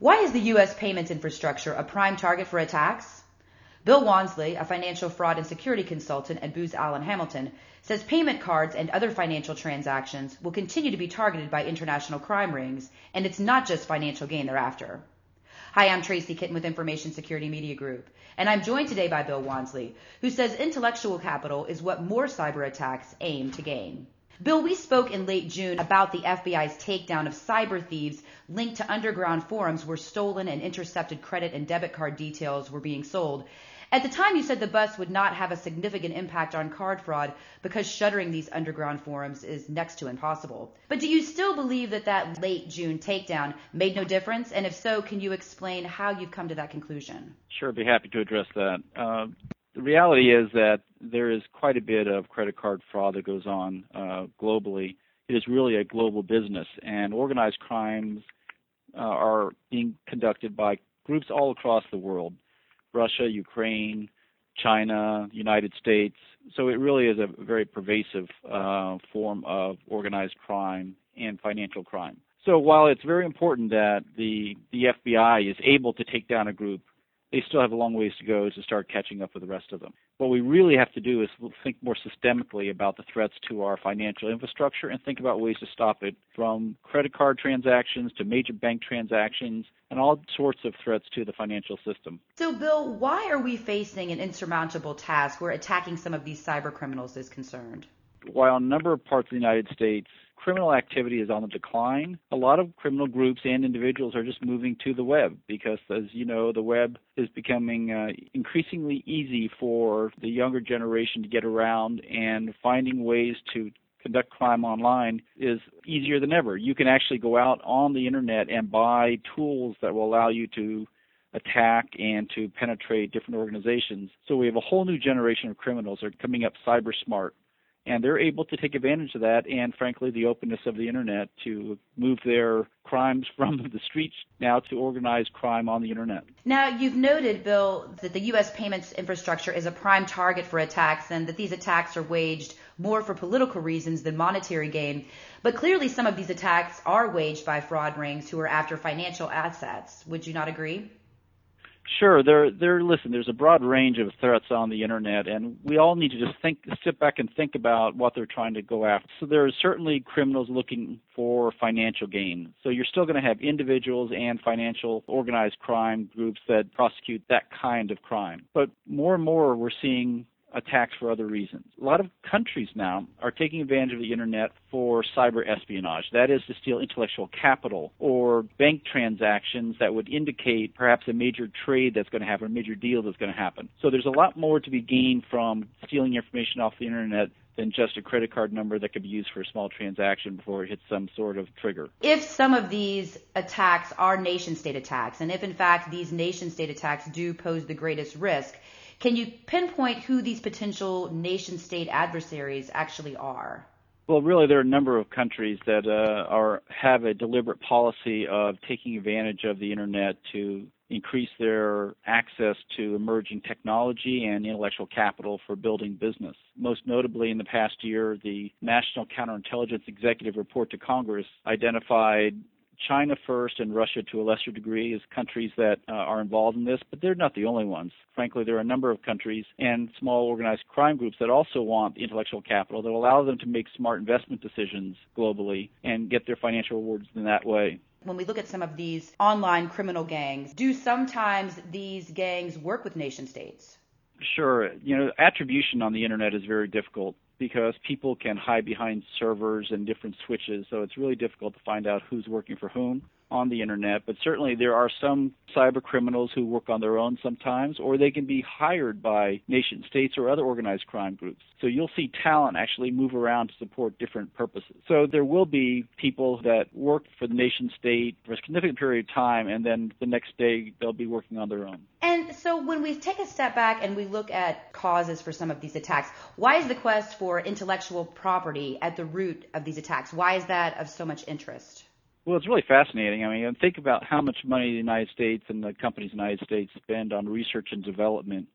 Why is the U.S. payments infrastructure a prime target for attacks? Bill Wansley, a financial fraud and security consultant at Booz Allen Hamilton, says payment cards and other financial transactions will continue to be targeted by international crime rings, and it's not just financial gain they're after. Hi, I'm Tracy Kitten with Information Security Media Group, and I'm joined today by Bill Wansley, who says intellectual capital is what more cyber attacks aim to gain. Bill, we spoke in late June about the FBI's takedown of cyber thieves linked to underground forums where stolen and intercepted credit and debit card details were being sold. At the time, you said the bust would not have a significant impact on card fraud because shuttering these underground forums is next to impossible. But do you still believe that that late June takedown made no difference? And if so, can you explain how you've come to that conclusion? Sure, I'd be happy to address that. Uh, the reality is that there is quite a bit of credit card fraud that goes on uh, globally. It is really a global business, and organized crimes uh, are being conducted by groups all across the world Russia, Ukraine, China, United States. So it really is a very pervasive uh, form of organized crime and financial crime. So while it's very important that the the FBI is able to take down a group they still have a long ways to go to start catching up with the rest of them. What we really have to do is think more systemically about the threats to our financial infrastructure and think about ways to stop it from credit card transactions to major bank transactions and all sorts of threats to the financial system. So, Bill, why are we facing an insurmountable task where attacking some of these cyber criminals is concerned? While a number of parts of the United States criminal activity is on the decline. A lot of criminal groups and individuals are just moving to the web because, as you know, the web is becoming uh, increasingly easy for the younger generation to get around, and finding ways to conduct crime online is easier than ever. You can actually go out on the internet and buy tools that will allow you to attack and to penetrate different organizations. So we have a whole new generation of criminals that are coming up cyber smart and they're able to take advantage of that and frankly the openness of the internet to move their crimes from the streets now to organized crime on the internet. Now, you've noted, Bill, that the U.S. payments infrastructure is a prime target for attacks and that these attacks are waged more for political reasons than monetary gain. But clearly, some of these attacks are waged by fraud rings who are after financial assets. Would you not agree? Sure, there, there. Listen, there's a broad range of threats on the internet, and we all need to just think, sit back and think about what they're trying to go after. So there are certainly criminals looking for financial gain. So you're still going to have individuals and financial organized crime groups that prosecute that kind of crime. But more and more, we're seeing attacks for other reasons. A lot of countries now are taking advantage of the internet for cyber espionage. That is to steal intellectual capital or bank transactions that would indicate perhaps a major trade that's going to happen, a major deal that's going to happen. So there's a lot more to be gained from stealing information off the internet than just a credit card number that could be used for a small transaction before it hits some sort of trigger. If some of these attacks are nation state attacks, and if in fact these nation state attacks do pose the greatest risk, can you pinpoint who these potential nation state adversaries actually are? Well, really, there are a number of countries that uh, are have a deliberate policy of taking advantage of the internet to increase their access to emerging technology and intellectual capital for building business. Most notably, in the past year, the National Counterintelligence Executive Report to Congress identified China first and Russia to a lesser degree as countries that uh, are involved in this, but they're not the only ones. Frankly, there are a number of countries and small organized crime groups that also want the intellectual capital that allow them to make smart investment decisions globally and get their financial rewards in that way. When we look at some of these online criminal gangs, do sometimes these gangs work with nation states? Sure. You know, attribution on the internet is very difficult because people can hide behind servers and different switches, so it's really difficult to find out who's working for whom on the internet, but certainly there are some cyber criminals who work on their own sometimes, or they can be hired by nation states or other organized crime groups. So you'll see talent actually move around to support different purposes. So there will be people that work for the nation state for a significant period of time, and then the next day they'll be working on their own. And so when we take a step back and we look at causes for some of these attacks, why is the quest for intellectual property at the root of these attacks? Why is that of so much interest? Well, it's really fascinating. I mean, think about how much money the United States and the companies in the United States spend on research and development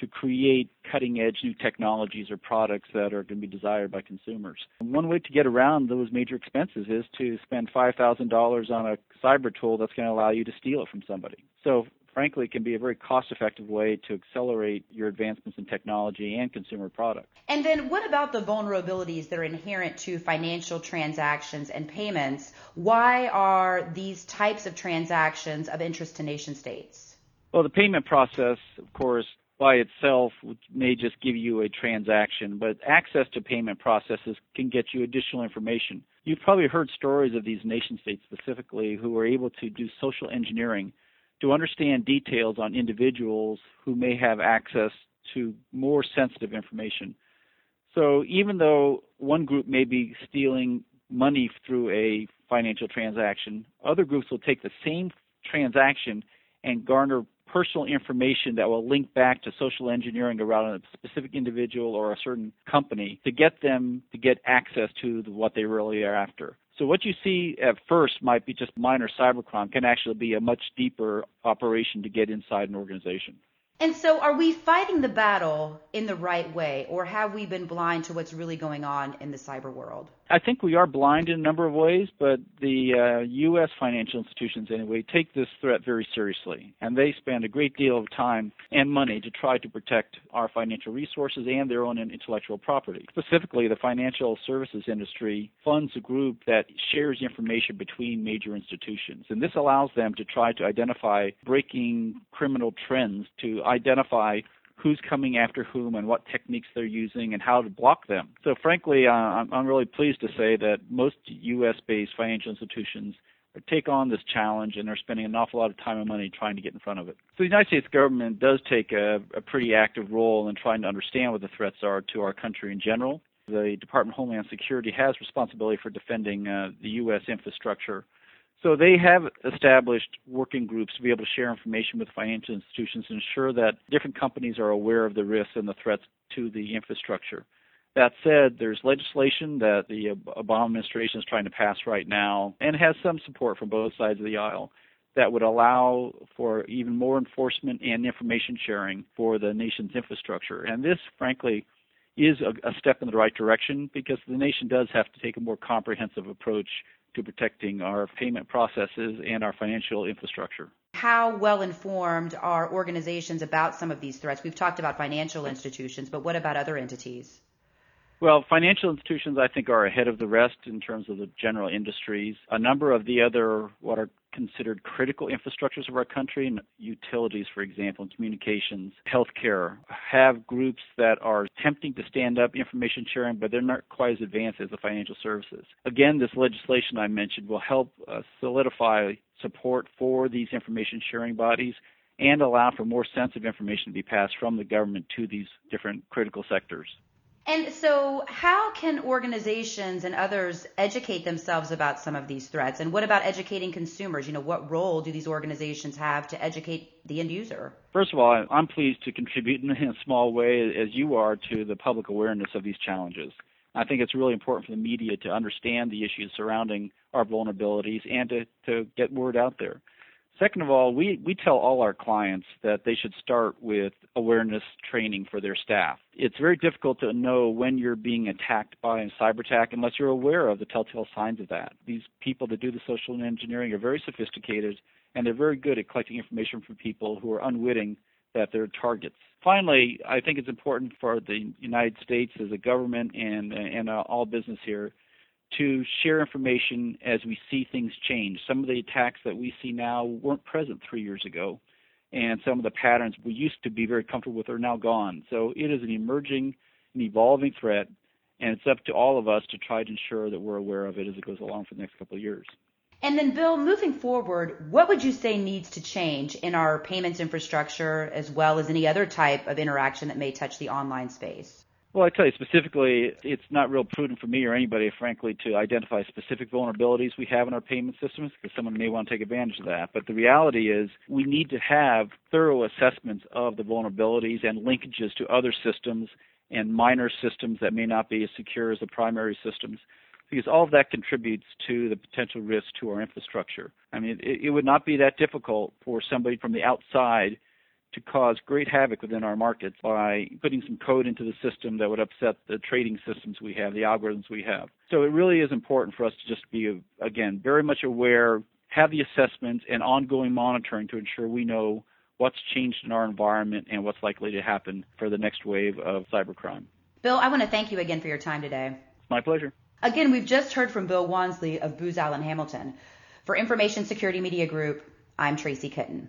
to create cutting edge new technologies or products that are going to be desired by consumers. one way to get around those major expenses is to spend $5,000 on a cyber tool that's going to allow you to steal it from somebody. So frankly, can be a very cost effective way to accelerate your advancements in technology and consumer products. And then what about the vulnerabilities that are inherent to financial transactions and payments? Why are these types of transactions of interest to nation states? Well, the payment process, of course, by itself may just give you a transaction, but access to payment processes can get you additional information. You've probably heard stories of these nation states specifically who are able to do social engineering to understand details on individuals who may have access to more sensitive information. So even though one group may be stealing money through a financial transaction, other groups will take the same transaction and garner personal information that will link back to social engineering around a specific individual or a certain company to get them to get access to what they really are after. So what you see at first might be just minor cybercrime can actually be a much deeper operation to get inside an organization. And so, are we fighting the battle in the right way, or have we been blind to what's really going on in the cyber world? I think we are blind in a number of ways, but the uh, U.S. financial institutions, anyway, take this threat very seriously, and they spend a great deal of time and money to try to protect our financial resources and their own intellectual property. Specifically, the financial services industry funds a group that shares information between major institutions, and this allows them to try to identify breaking criminal trends, to identify who's coming after whom and what techniques they're using and how to block them. So, frankly, uh, I'm, I'm really pleased to say that most U.S. based financial institutions take on this challenge and are spending an awful lot of time and money trying to get in front of it. So the United States government does take a, a pretty active role in trying to understand what the threats are to our country in general. The Department of Homeland Security has responsibility for defending uh, the U.S. infrastructure so they have established working groups to be able to share information with financial institutions and ensure that different companies are aware of the risks and the threats to the infrastructure. That said, there's legislation that the Obama administration is trying to pass right now and has some support from both sides of the aisle that would allow for even more enforcement and information sharing for the nation's infrastructure. And this, frankly, is a, a step in the right direction because the nation does have to take a more comprehensive approach to protecting our payment processes and our financial infrastructure. How well informed are organizations about some of these threats? We've talked about financial institutions, but what about other entities? Well, financial institutions, I think, are ahead of the rest in terms of the general industries. A number of the other, what are considered critical infrastructures of our country, utilities, for example, and communications, healthcare, have groups that are attempting to stand up information sharing, but they're not quite as advanced as the financial services. Again, this legislation I mentioned will help uh, solidify support for these information sharing bodies and allow for more sensitive information to be passed from the government to these different critical sectors. And so, how can organizations and others educate themselves about some of these threats? And what about educating consumers? You know, what role do these organizations have to educate the end user? First of all, I'm pleased to contribute in a small way, as you are, to the public awareness of these challenges. I think it's really important for the media to understand the issues surrounding our vulnerabilities and to, to get word out there. Second of all, we, we tell all our clients that they should start with awareness training for their staff. It's very difficult to know when you're being attacked by a cyber attack unless you're aware of the telltale signs of that. These people that do the social engineering are very sophisticated and they're very good at collecting information from people who are unwitting that they're targets. Finally, I think it's important for the United States as a government and, and uh, all business here to share information as we see things change. Some of the attacks that we see now weren't present three years ago, and some of the patterns we used to be very comfortable with are now gone. So it is an emerging and evolving threat, and it's up to all of us to try to ensure that we're aware of it as it goes along for the next couple of years. And then, Bill, moving forward, what would you say needs to change in our payments infrastructure as well as any other type of interaction that may touch the online space? Well, I tell you specifically, it's not real prudent for me or anybody, frankly, to identify specific vulnerabilities we have in our payment systems because someone may want to take advantage of that. But the reality is we need to have thorough assessments of the vulnerabilities and linkages to other systems and minor systems that may not be as secure as the primary systems because all of that contributes to the potential risk to our infrastructure. I mean, it, it would not be that difficult for somebody from the outside to cause great havoc within our markets by putting some code into the system that would upset the trading systems we have, the algorithms we have. So it really is important for us to just be, again, very much aware, have the assessments and ongoing monitoring to ensure we know what's changed in our environment and what's likely to happen for the next wave of cybercrime. Bill, I want to thank you again for your time today. My pleasure. Again, we've just heard from Bill Wansley of Booz Allen Hamilton. For Information Security Media Group, I'm Tracy Kitten.